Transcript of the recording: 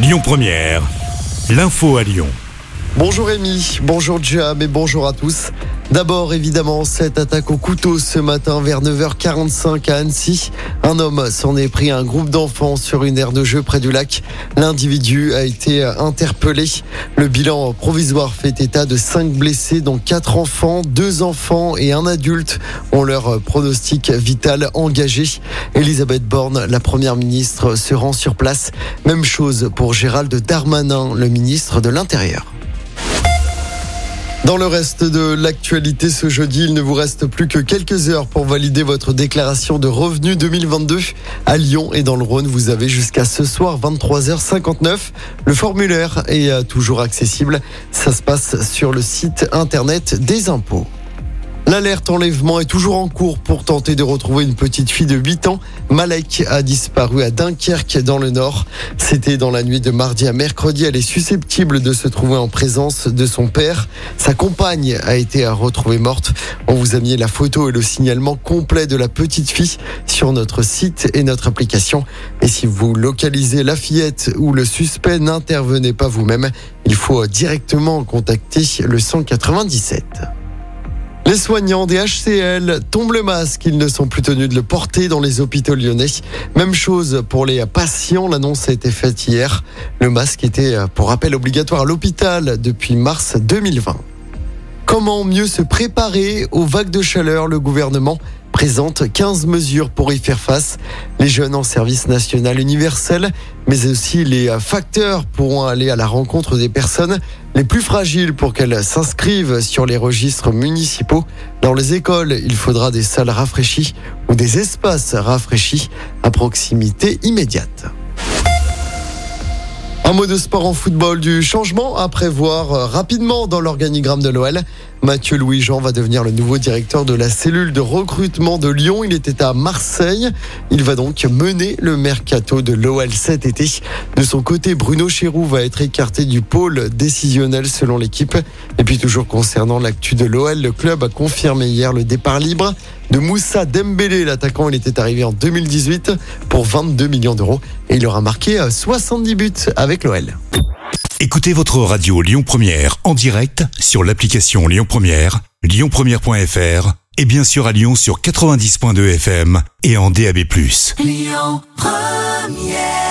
Lyon Première, l'info à Lyon. Bonjour Rémi, bonjour Jam et bonjour à tous. D'abord, évidemment, cette attaque au couteau ce matin vers 9h45 à Annecy. Un homme s'en est pris à un groupe d'enfants sur une aire de jeu près du lac. L'individu a été interpellé. Le bilan provisoire fait état de 5 blessés, dont 4 enfants, 2 enfants et un adulte ont leur pronostic vital engagé. Elisabeth Borne, la première ministre, se rend sur place. Même chose pour Gérald Darmanin, le ministre de l'Intérieur. Dans le reste de l'actualité ce jeudi, il ne vous reste plus que quelques heures pour valider votre déclaration de revenus 2022. À Lyon et dans le Rhône, vous avez jusqu'à ce soir 23h59. Le formulaire est euh, toujours accessible. Ça se passe sur le site internet des impôts. L'alerte enlèvement est toujours en cours pour tenter de retrouver une petite fille de 8 ans. Malek a disparu à Dunkerque dans le nord. C'était dans la nuit de mardi à mercredi. Elle est susceptible de se trouver en présence de son père. Sa compagne a été retrouvée morte. On vous a mis la photo et le signalement complet de la petite fille sur notre site et notre application. Et si vous localisez la fillette ou le suspect, n'intervenez pas vous-même. Il faut directement contacter le 197. Les soignants des HCL tombent le masque. Ils ne sont plus tenus de le porter dans les hôpitaux lyonnais. Même chose pour les patients. L'annonce a été faite hier. Le masque était, pour rappel, obligatoire à l'hôpital depuis mars 2020. Comment mieux se préparer aux vagues de chaleur? Le gouvernement présente 15 mesures pour y faire face. Les jeunes en service national universel, mais aussi les facteurs pourront aller à la rencontre des personnes les plus fragiles pour qu'elles s'inscrivent sur les registres municipaux. Dans les écoles, il faudra des salles rafraîchies ou des espaces rafraîchis à proximité immédiate. Un mot de sport en football, du changement à prévoir rapidement dans l'organigramme de l'OL. Mathieu Louis-Jean va devenir le nouveau directeur de la cellule de recrutement de Lyon. Il était à Marseille. Il va donc mener le mercato de l'OL cet été. De son côté, Bruno Chéroux va être écarté du pôle décisionnel selon l'équipe. Et puis toujours concernant l'actu de l'OL, le club a confirmé hier le départ libre de Moussa Dembélé. L'attaquant, il était arrivé en 2018 pour 22 millions d'euros et il aura marqué 70 buts avec l'OL. Écoutez votre radio Lyon Première en direct sur l'application Lyon Première, lyonpremière.fr et bien sûr à Lyon sur 90.2 FM et en DAB+. Lyon Première